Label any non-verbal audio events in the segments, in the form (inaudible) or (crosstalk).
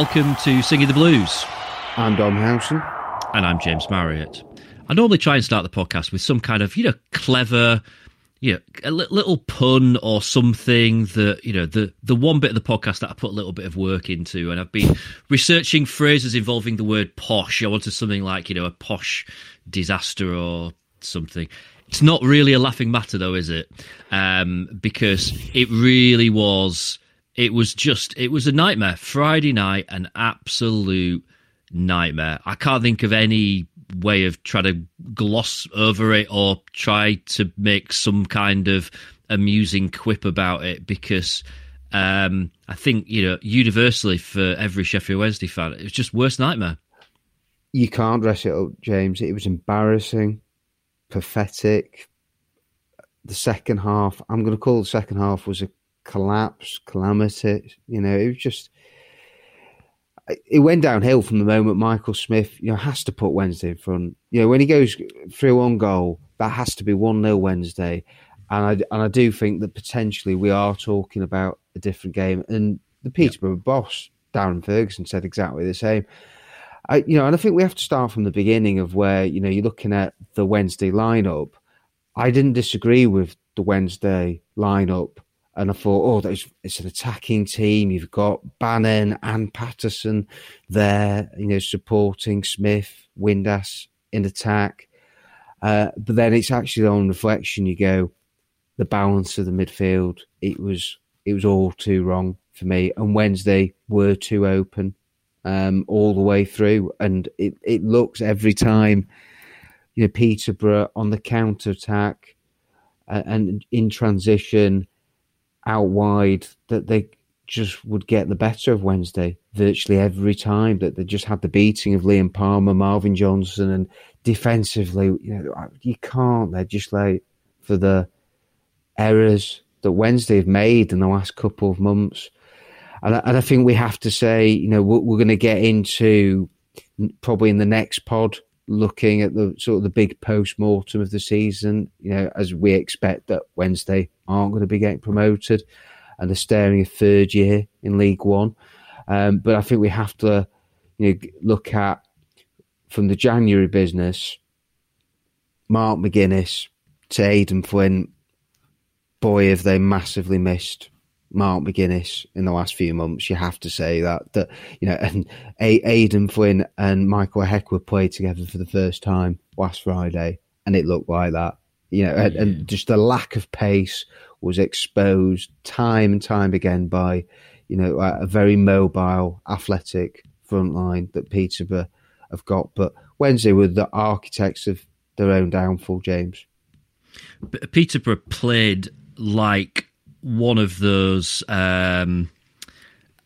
welcome to Singing the Blues. I'm Dom Howson. And I'm James Marriott. I normally try and start the podcast with some kind of, you know, clever, you know, a little pun or something that, you know, the, the one bit of the podcast that I put a little bit of work into. And I've been researching phrases involving the word posh. I wanted something like, you know, a posh disaster or something. It's not really a laughing matter, though, is it? Um, because it really was. It was just. It was a nightmare. Friday night, an absolute nightmare. I can't think of any way of trying to gloss over it or try to make some kind of amusing quip about it because um, I think you know universally for every Sheffield Wednesday fan, it was just worst nightmare. You can't dress it up, James. It was embarrassing, pathetic. The second half, I'm going to call the second half was a collapse, calamity. You know, it was just it went downhill from the moment Michael Smith, you know, has to put Wednesday in front. You know, when he goes through one goal, that has to be one 0 Wednesday, and I and I do think that potentially we are talking about a different game. And the Peterborough boss Darren Ferguson said exactly the same. I, you know, and I think we have to start from the beginning of where you know you're looking at the Wednesday lineup. I didn't disagree with the Wednesday lineup and I thought, oh, it's an attacking team. You've got Bannan and Paterson there, you know, supporting Smith, Windass in attack. Uh, but then it's actually on reflection, you go, the balance of the midfield, it was it was all too wrong for me. And Wednesday were too open um, all the way through, and it it looks every time, you know, Peterborough on the counter attack uh, and in transition out wide that they just would get the better of Wednesday virtually every time. That they just had the beating of Liam Palmer, Marvin Johnson, and defensively, you know, you can't legislate for the errors that Wednesday have made in the last couple of months. And I, and I think we have to say, you know, we're, we're going to get into probably in the next pod looking at the sort of the big post mortem of the season, you know, as we expect that Wednesday aren't going to be getting promoted and they're staring a third year in League One. Um, but I think we have to, you know, look at from the January business, Mark McGuinness to Aden Flint. Boy, have they massively missed Mark McGuinness in the last few months. You have to say that that you know, and a- Aden Flint and Michael Ihiekwe played together for the first time last Friday, and it looked like that. You know, and, and just the lack of pace was exposed time and time again by you know a very mobile, athletic front line that Peterborough have got. But Wednesday were the architects of their own downfall, James. Peterborough played like one of those. Um,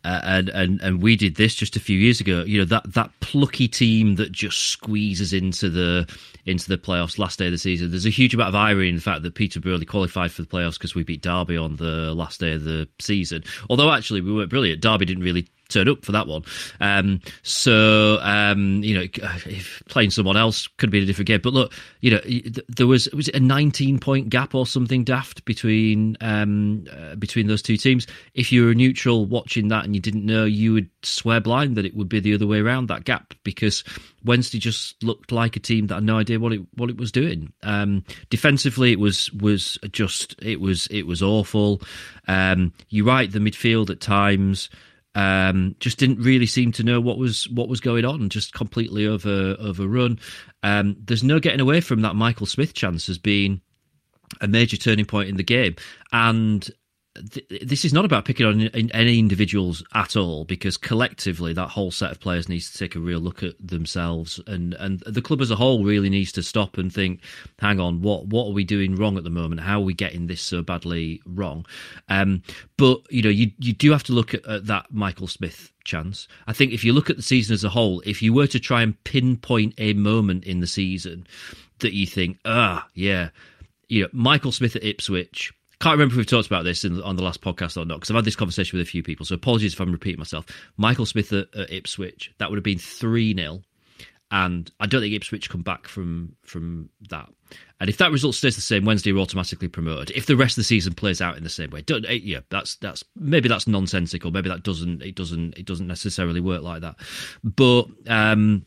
uh, and and and we did this just a few years ago. You know that that plucky team that just squeezes into the into the playoffs last day of the season. There's a huge amount of irony in the fact that Peterborough only qualified for the playoffs because we beat Derby on the last day of the season. Although actually we weren't brilliant. Derby didn't really turn up for that one. Um, so um, you know, if playing someone else could be a different game. But look, you know, there was was a 19 point gap or something daft between um, uh, between those two teams. If you were neutral watching that and you didn't know, you would swear blind that it would be the other way around that gap because Wednesday just looked like a team that had no idea what it what it was doing. Um, defensively, it was was just it was it was awful. Um, you're right, the midfield at times um, just didn't really seem to know what was what was going on. Just completely over overrun. Um, there's no getting away from that Michael Smith chance has been a major turning point in the game, and this is not about picking on any individuals at all because collectively that whole set of players needs to take a real look at themselves and and the club as a whole really needs to stop and think hang on what what are we doing wrong at the moment? How are we getting this so badly wrong? Um, but you know you you do have to look at, at that Michael Smith chance. I think if you look at the season as a whole if you were to try and pinpoint a moment in the season that you think ah yeah you know Michael Smith at Ipswich can't remember if we've talked about this in, on the last podcast or not because I've had this conversation with a few people. So apologies if I'm repeating myself. Michael Smith at, at Ipswich, that would have been 3 0. and I don't think Ipswich come back from from that. And if that result stays the same, Wednesday are automatically promoted. If the rest of the season plays out in the same way, don't, eh, yeah, that's that's maybe that's nonsensical. Maybe that doesn't it doesn't it doesn't necessarily work like that. But um,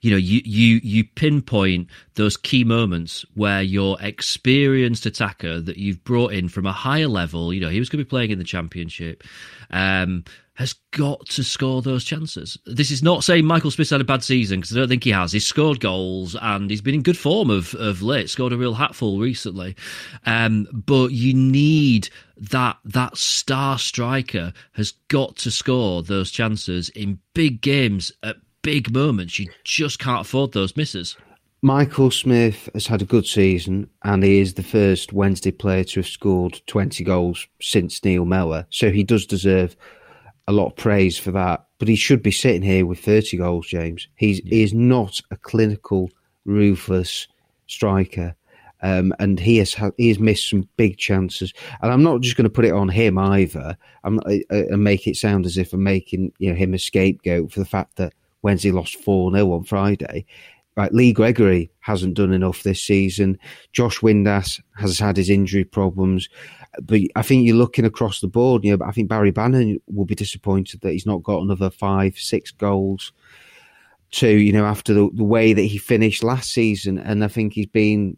you know, you you you pinpoint those key moments where your experienced attacker that you've brought in from a higher level, you know, he was going to be playing in the championship, um, has got to score those chances. This is not saying Michael Smith's had a bad season because I don't think he has. He's scored goals and he's been in good form of of late. Scored a real hatful recently, um, but you need that that star striker has got to score those chances in big games at big moments. You just can't afford those misses. Michael Smith has had a good season, and he is the first Wednesday player to have scored 20 goals since Neil Mellor. So he does deserve a lot of praise for that. But he should be sitting here with 30 goals, James. He's yeah. he is not a clinical, ruthless striker. Um, and he has he has missed some big chances. And I'm not just going to put it on him either. I'm and make it sound as if I'm making you know him a scapegoat for the fact that Wednesday lost 4 0 on Friday. Right, Lee Gregory hasn't done enough this season. Josh Windass has had his injury problems. But I think you're looking across the board. You know, I think Barry Bannan will be disappointed that he's not got another five, six goals to, you know, after the, the way that he finished last season. And I think he's been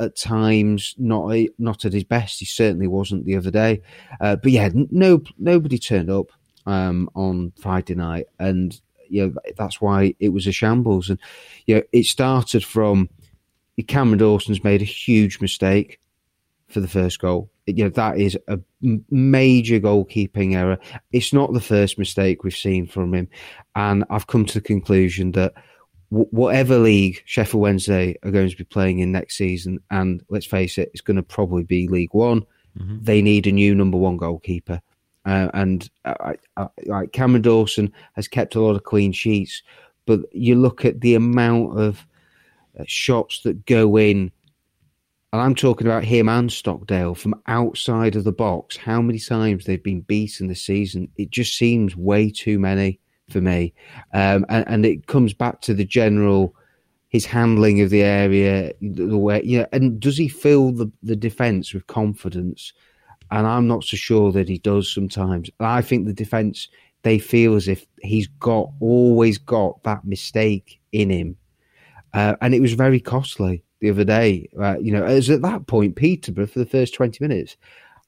at times not not at his best. He certainly wasn't the other day. Uh, but yeah, no nobody turned up um, on Friday night, and you know that's why it was a shambles. And you know it started from Cameron Dawson's made a huge mistake for the first goal. You know that is a major goalkeeping error. It's not the first mistake we've seen from him, and I've come to the conclusion that whatever league Sheffield Wednesday are going to be playing in next season, and let's face it, it's going to probably be League One. Mm-hmm. They need a new number one goalkeeper. Uh, and like Cameron Dawson has kept a lot of clean sheets, but you look at the amount of uh, shots that go in, and I'm talking about him and Stockdale from outside of the box. How many times they've been beaten this season? It just seems way too many for me, um, and, and it comes back to the general his handling of the area, the way, yeah, and does he fill the, the defence with confidence? And I'm not so sure that he does sometimes. I think the defence they feel as if he's got always got that mistake in him, uh, and it was very costly the other day. Uh, you know, as at that point, Peterborough for the first twenty minutes,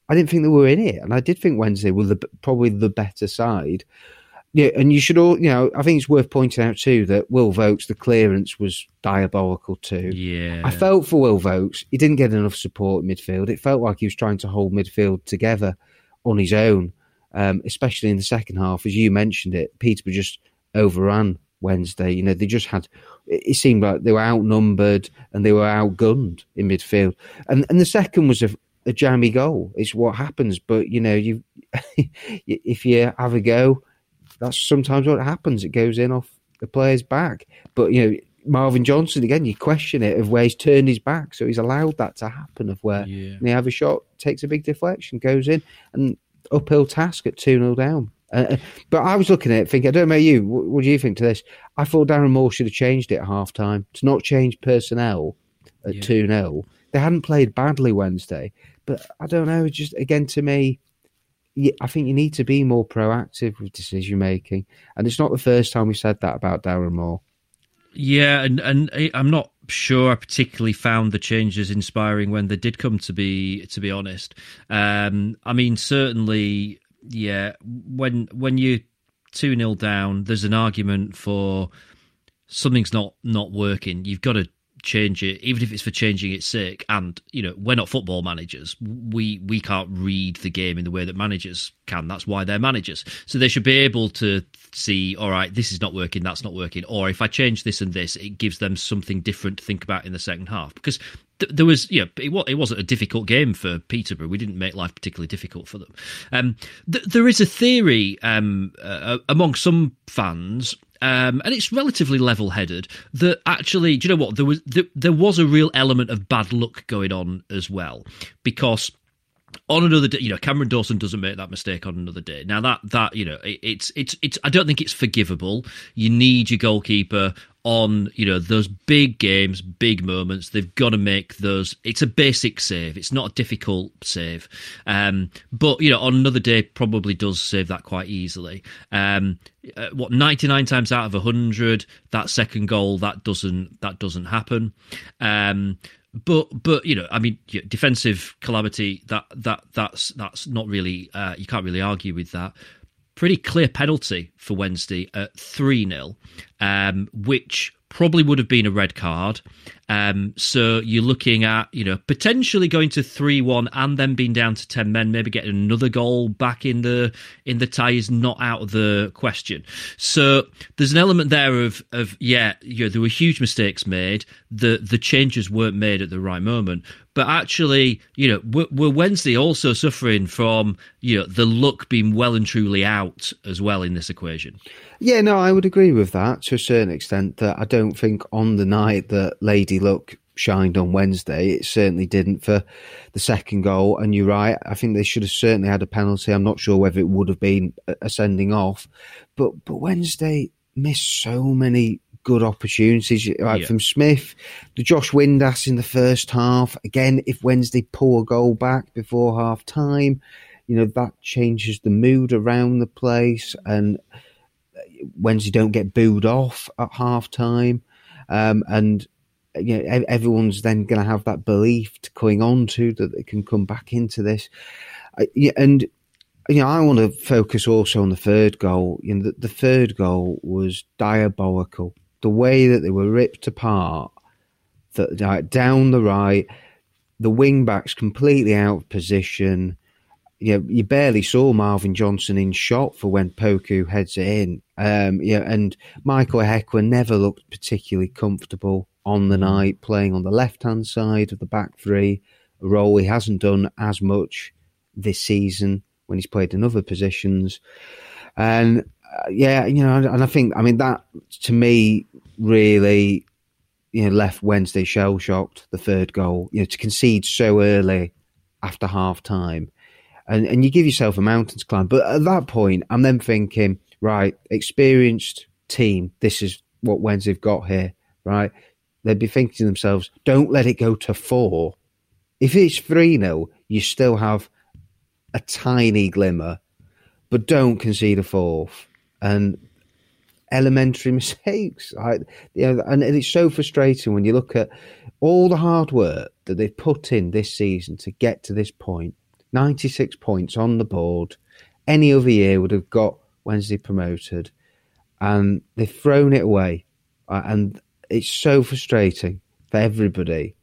I didn't think they were in it, and I did think Wednesday were the, probably the better side. Yeah, and you should all, you know, I think it's worth pointing out too that Will Vaulks, the clearance was diabolical too. Yeah. I felt for Will Vaulks. He didn't get enough support in midfield. It felt like he was trying to hold midfield together on his own, um, especially in the second half. As you mentioned it, Peterborough just overran Wednesday. You know, they just had, it seemed like they were outnumbered and they were outgunned in midfield. And, and the second was a, a jammy goal. It's what happens. But, you know, you (laughs) if you have a go, that's sometimes what happens. It goes in off the player's back. But you know, Marvin Johnson again, you question it of where he's turned his back, so he's allowed that to happen. Of where yeah. they have a shot, takes a big deflection, goes in, and uphill task at two 0 down. Uh, uh, but I was looking at it, thinking, I don't know you. What, what, do you think to this? I thought Darren Moore should have changed it at half time to not change personnel at two yeah. 0 They hadn't played badly Wednesday, but I don't know. Just again to me, I think you need to be more proactive with decision making, and it's not the first time we said that about Darren Moore. Yeah, and and I'm not sure I particularly found the changes inspiring when they did come to be. To be honest, um, I mean certainly, yeah. When when you two 0 down, there's an argument for something's not not working. You've got to change it, even if it's for changing its sake. And you know, we're not football managers. We we can't read the game in the way that managers can. That's why they're managers. So they should be able to see, all right, this is not working, that's not working, or if I change this and this, it gives them something different to think about in the second half. Because th- there was, yeah, it, it wasn't a difficult game for Peterborough. We didn't make life particularly difficult for them. Um, th- there is a theory um, uh, among some fans um, and it's relatively level-headed. That actually, do you know what? There was there, there was a real element of bad luck going on as well, because on another day, you know, Cameron Dawson doesn't make that mistake on another day. Now that that you know, it, it's it's it's. I don't think it's forgivable. You need your goalkeeper on you know those big games, big moments. They've got to make those. It's a basic save. It's not a difficult save, um, but you know on another day probably does save that quite easily. Um, uh, what 99 times out of 100 that second goal that doesn't that doesn't happen um, but but you know i mean defensive calamity that that that's that's not really uh, you can't really argue with that pretty clear penalty for Wednesday at 3 0, um, which probably would have been a red card. Um, so you're looking at, you know, potentially going to three one and then being down to ten men, maybe getting another goal back in the in the tie is not out of the question. So there's an element there of of yeah, you know, there were huge mistakes made. The the changes weren't made at the right moment. But actually, you know, we're, Wednesday also suffering from you know the luck being well and truly out as well in this equation. Yeah, no, I would agree with that to a certain extent. That I don't think on the night that Lady Luck shined on Wednesday, it certainly didn't for the second goal. And you're right, I think they should have certainly had a penalty. I'm not sure whether it would have been a sending off, but but Wednesday missed so many good opportunities like yeah. from Smith, the Josh Windass in the first half. Again, if Wednesday pull a goal back before half time, you know that changes the mood around the place and Wednesday don't get booed off at half time. Um, and you know, everyone's then going to have that belief to going on to that they can come back into this. and you know, I want to focus also on the third goal. You know, the, the third goal was diabolical. The way that they were ripped apart, that like, down the right, the wing backs completely out of position you know, you barely saw Marvin Johnson in shot for when Poku heads it in. Um, yeah, and Michael Ihiekwe never looked particularly comfortable on the night, playing on the left hand side of the back three, a role he hasn't done as much this season when he's played in other positions. And yeah, you know, and I think, I mean, that to me really, you know, left Wednesday shell shocked, the third goal, you know, to concede so early after half time and, and you give yourself a mountain to climb. But at that point, I'm then thinking, right, experienced team, this is what Wednesday have got here, right? They'd be thinking to themselves, don't let it go to four. If it's 3 0, you still have a tiny glimmer, but don't concede a fourth. And elementary (laughs) mistakes. I, you know, and it's so frustrating when you look at all the hard work that they've put in this season to get to this point. point, 96 points on the board. Any other year would have got Wednesday promoted, and they've thrown it away. And it's so frustrating for everybody,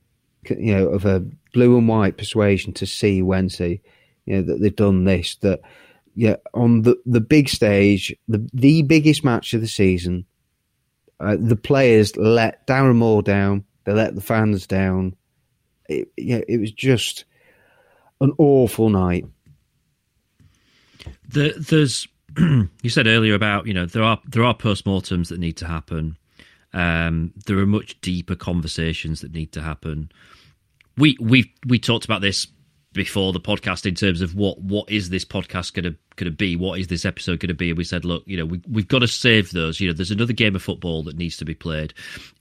you know, of a blue and white persuasion to see Wednesday, you know, that they've done this. That, yeah, on the, the big stage, the the biggest match of the season, uh, the players let Darren Moore down. They let the fans down. It, yeah, it was just an awful night. The, there's (clears throat) you said earlier about you know there are there are postmortems that need to happen. Um, there are much deeper conversations that need to happen. We we we talked about this before the podcast in terms of what what is this podcast going to going to be? What is this episode going to be? And we said, look, you know, we we've got to save those. You know, there's another game of football that needs to be played.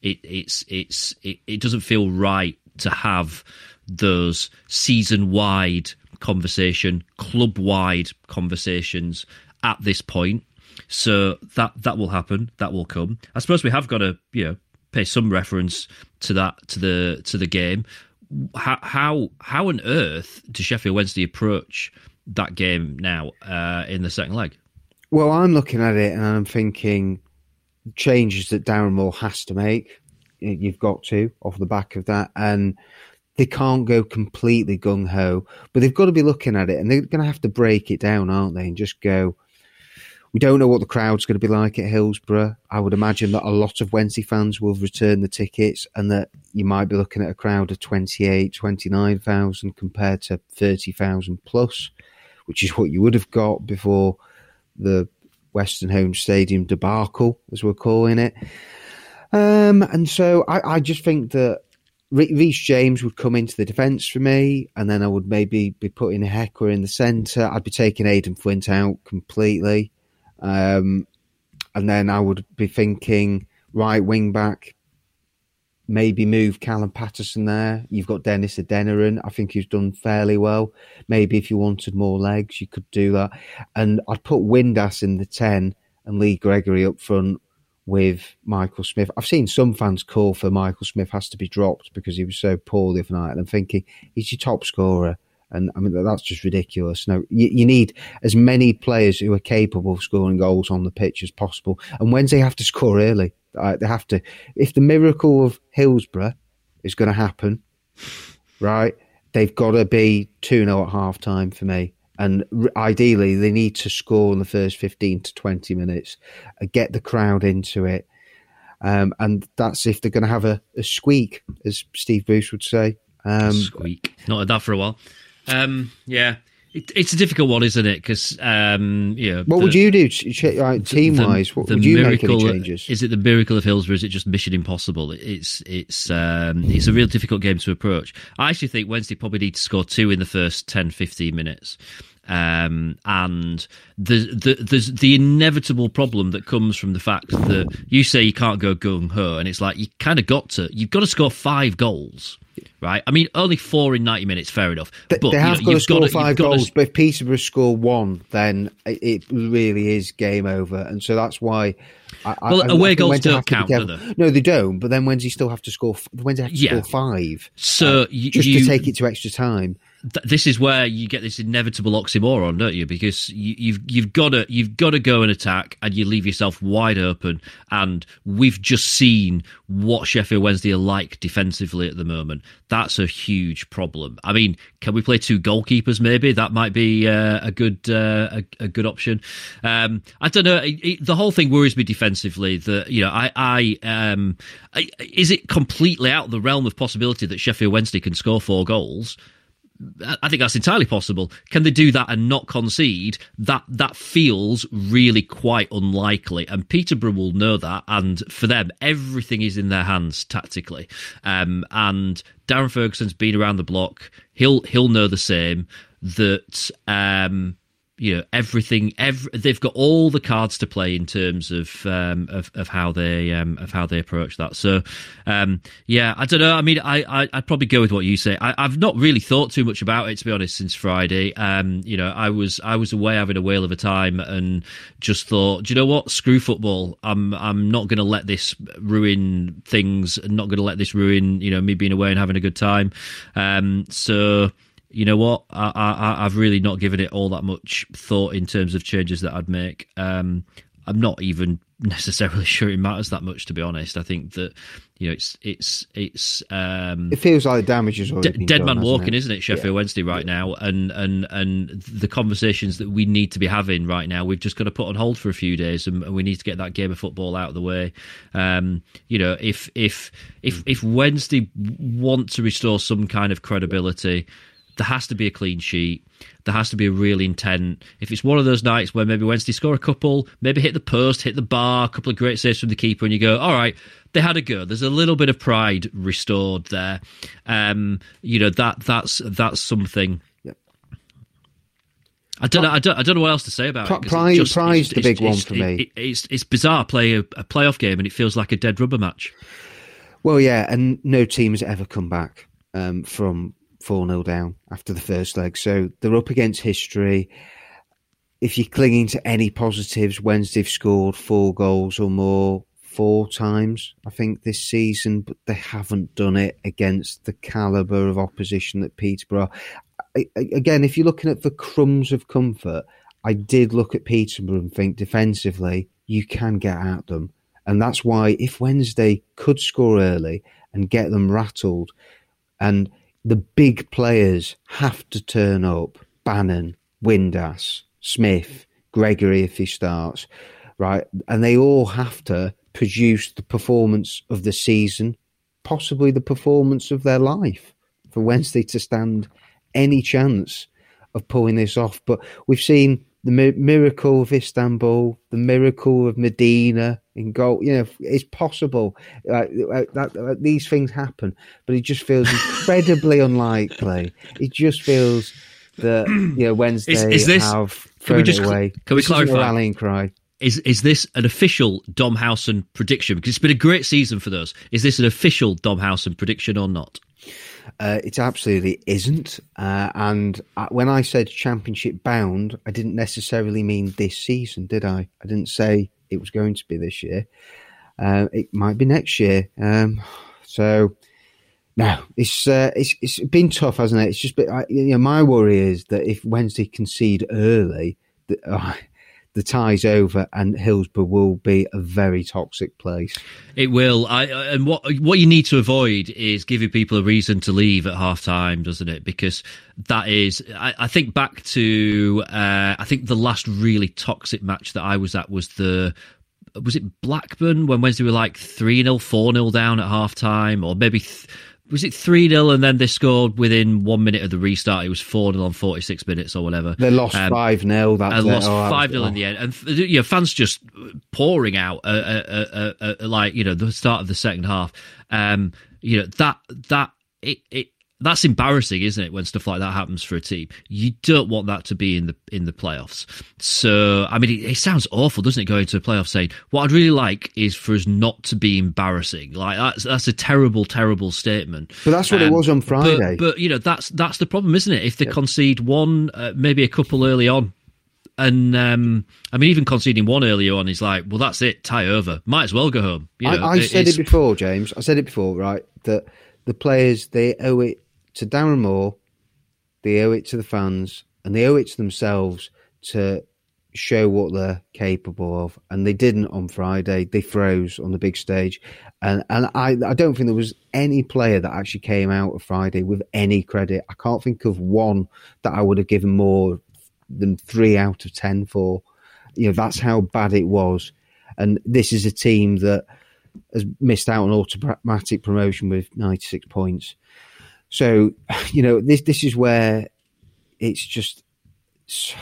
It it's it's it, it doesn't feel right to have those season wide conversation, club wide conversations at this point. So that that will happen. That will come. I suppose we have got to you know pay some reference to that to the to the game. How how how on earth does Sheffield Wednesday approach that game now uh, in the second leg? Well, I'm looking at it and I'm thinking changes that Darren Moore has to make. You've got to off the back of that, and they can't go completely gung ho, but they've got to be looking at it and they're going to have to break it down, aren't they? And just go, we don't know what the crowd's going to be like at Hillsborough. I would imagine that a lot of Wednesday fans will return the tickets and that you might be looking at a crowd of 28, 29,000 compared to 30,000 plus, which is what you would have got before the Weston Home Stadium debacle, as we're calling it. Um, and so I, I just think that Reece James would come into the defence for me, and then I would maybe be putting Hecker in the centre. I'd be taking Aden Flint out completely. Um, and then I would be thinking, right wing back. Maybe move Callum Paterson there. You've got Dennis Adeniran. I think he's done fairly well. Maybe if you wanted more legs, you could do that. And I'd put Windass in the 10 and Lee Gregory up front with Michael Smith. I've seen some fans call for Michael Smith has to be dropped because he was so poor the other night. And I'm thinking he's your top scorer. And I mean, that's just ridiculous. No, you, you, need as many players who are capable of scoring goals on the pitch as possible. And Wednesday have to score early. Uh, they have to. If the miracle of Hillsborough is going to happen, right, they've got to be 2 0 at half time for me. And ideally, they need to score in the first 15 to 20 minutes, uh, get the crowd into it. Um, and that's if they're going to have a, a, squeak, as Steve Bruce would say. Um, squeak. Not had that for a while. Um, yeah. It, it's a difficult one, isn't it? Because um, yeah. What the, would you do team wise? What would you make any changes? Is it the miracle of Hillsborough? Is it just mission impossible? It's it's um, it's a real difficult game to approach. I actually think Wednesday probably need to score two in the first 10, 15 minutes. Um, and the, the, there's the inevitable problem that comes from the fact that you say you can't go gung ho, and it's like you kind of got to, you've got to score five goals right? I mean, only four in 90 minutes, fair enough. But they have you know, got to score got five goals, to... but if Peterborough score one, then it really is game over. And so that's why. I, well, I, away I goals don't count, do they? No, they don't. But then Wednesday still have to score? Wednesday have to yeah. score five? So uh, you, just you, to take it to extra time th- this is where you get this inevitable oxymoron, don't you? Because you, you've you've got to you've got to go and attack, and you leave yourself wide open. And we've just seen what Sheffield Wednesday are like defensively at the moment. That's a huge problem. I mean, can we play two goalkeepers? Maybe that might be uh, a good uh, a, a, good option. Um, I don't know. It, it, the whole thing worries me defensively. That you know, I, I, um, I, is it completely out of the realm of possibility that Sheffield Wednesday can score four goals? I think that's entirely possible. Can they do that and not concede? That that feels really quite unlikely, and Peterborough will know that. And for them, everything is in their hands tactically. Um, and Darren Ferguson's been around the block. He'll he'll know the same. That um, you know everything every, they've got all the cards to play in terms of um, of, of how they um, of how they approach that. So um, yeah I don't know. I mean I, I would probably go with what you say. I, have not really thought too much about it to be honest since Friday. Um, you know I was I was away having a whale of a time and just thought do you know what? Screw football. I'm I'm not going to let this ruin things not going to let this ruin you know me being away and having a good time. Um, so you know what? I, I, I've really not given it all that much thought in terms of changes that I'd make. Um, I'm not even (laughs) necessarily sure it matters that much, to be honest. I think that you know it's it's it's um, it feels like the damage is already d- dead done, man walking, is not it? Sheffield yeah. Wednesday right yeah. now, and and and the conversations that we need to be having right now, we've just got to put on hold for a few days, and, and we need to get that game of football out of the way. Um, you know, if if if if Wednesday want to restore some kind of credibility there has to be a clean sheet. There has to be a real intent. If it's one of those nights where maybe Wednesday score a couple, maybe hit the post, hit the bar, a couple of great saves from the keeper, and you go, all right, they had a go. There's a little bit of pride restored there. Um, you know that that's that's something. I don't know. I don't, I don't know what else to say about it. Pride, just, pride's the big one for me. It, it's it's bizarre play a, a playoff game and it feels like a dead rubber match. Well, yeah, and no team has ever come back um, from 4 0 down after the first leg. So they're up against history. If you're clinging to any positives, Wednesday've scored four goals or more four times, I think, this season, but they haven't done it against the calibre of opposition that Peterborough. I, again, if you're looking at the crumbs of comfort, I did look at Peterborough and think defensively, you can get at them. And that's why if Wednesday could score early and get them rattled, and the big players have to turn up. Bannan, Windass, Smith, Gregory if he starts, right? And they all have to produce the performance of the season, possibly the performance of their life for Wednesday to stand any chance of pulling this off. But we've seen the miracle of Istanbul, the miracle of Medina in goal. You know, it's possible uh, that, these things happen, but it just feels incredibly (laughs) unlikely. It just feels that you know Wednesday is, is this, have can we just, away. Can we this clarify? rallying cry. is is this an official Dom Howson prediction? Because it's been a great season for those. Is this an official Dom Howson prediction or not? Uh, it absolutely isn't. Uh, and uh, when I said championship bound, I didn't necessarily mean this season, did I? I didn't say it was going to be this year. Uh, it might be next year. Um, so no, it's uh, it's it's been tough, hasn't it? It's just been, you know, my worry is that if Wednesday concede early, the, uh, (laughs) the tie's over and Hillsborough will be a very toxic place. It will. I, and what what you need to avoid is giving people a reason to leave at half time, doesn't it? Because that is, I, I think back to, uh, I think the last really toxic match that I was at was the was it Blackburn when Wednesday were like 3 0, 4 0 down at half time, or maybe. Th- was it 3 0 and then they scored within one minute of the restart? It was 4 0 on 46 minutes or whatever. They lost 5 um, 0. And lost 5 0 in the end. And you know, fans just pouring out, uh, uh, uh, like, you know, the start of the second half. Um, you know, that, that, it, it, that's embarrassing, isn't it? When stuff like that happens for a team, you don't want that to be in the in the playoffs. So, I mean, it, it sounds awful, doesn't it? Going to the playoffs, saying what I'd really like is for us not to be embarrassing. Like that's that's a terrible, terrible statement. But that's what um, it was on Friday. But, but, you know, that's that's the problem, isn't it? If they concede one, uh, maybe a couple early on, and um, I mean, even conceding one earlier on is like, well, that's it, tie over. Might as well go home. You know, I, I it, said it before, James. I said it before, right? That the players they owe it to Darren Moore, they owe it to the fans, and they owe it to themselves to show what they're capable of. And they didn't on Friday. They froze on the big stage. And and I, I don't think there was any player that actually came out of Friday with any credit. I can't think of one that I would have given more than three out of ten for. You know, that's how bad it was. And this is a team that has missed out on automatic promotion with 96 points. So, (laughs) you know, this this is where it's just. (sighs)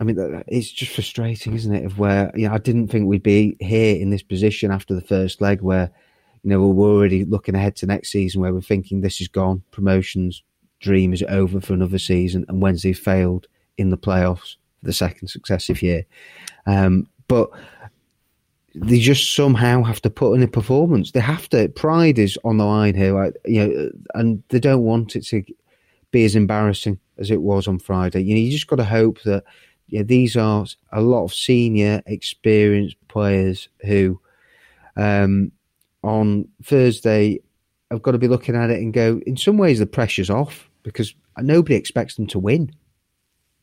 I mean, it's just frustrating, isn't it? Of where you know, I didn't think we'd be here in this position after the first leg, where you know we're already looking ahead to next season, where we're thinking this is gone, promotions dream is over for another season, and Wednesday failed in the playoffs for the second successive year. Um, but they just somehow have to put in a performance. They have to. Pride is on the line here, right? you know, and they don't want it to be as embarrassing as it was on Friday. You know, you just got to hope that you know, these are a lot of senior, experienced players who, um, on Thursday, have got to be looking at it and go. In some ways, the pressure's off because nobody expects them to win.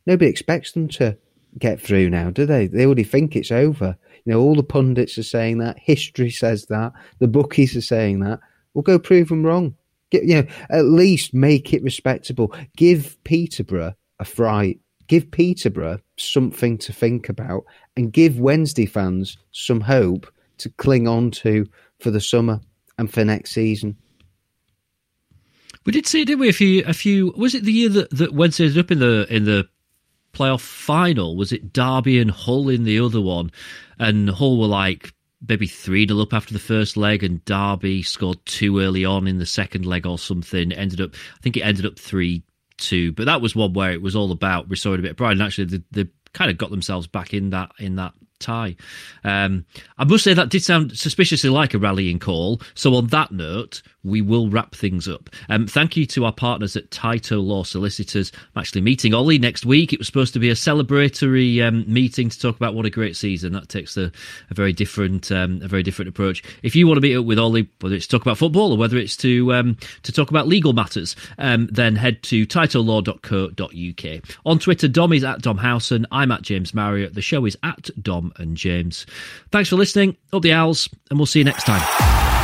Nobody expects them to get through now, do they? They already think it's over. You know, all the pundits are saying that. History says that. The bookies are saying that. We'll go prove them wrong. Get, you know, at least make it respectable. Give Peterborough a fright. Give Peterborough something to think about, and give Wednesday fans some hope to cling on to for the summer and for next season. We did see, didn't we? A few, a few. Was it the year that, that Wednesday ended up in the in the playoff final? Was it Derby and Hull in the other one? And Hull were like maybe 3 0 up after the first leg, and Derby scored two early on in the second leg or something. Ended up, I think it ended up 3 2. But that was one where it was all about restoring a bit of pride. And actually, they, they kind of got themselves back in that in that tie. Um, I must say that did sound suspiciously like a rallying call. So on that note, we will wrap things up. Um, thank you to our partners at Tyto Law Solicitors. I'm actually meeting Ollie next week. It was supposed to be a celebratory um, meeting to talk about what a great season. That takes a, a very different um, a very different approach. If you want to meet up with Ollie, whether it's to talk about football or whether it's to um, to talk about legal matters, um, then head to tytolaw.co.uk. On Twitter, Dom is at Dom Howson. I'm at James Marriott. The show is at Dom and James. Thanks for listening. Up the owls, and we'll see you next time.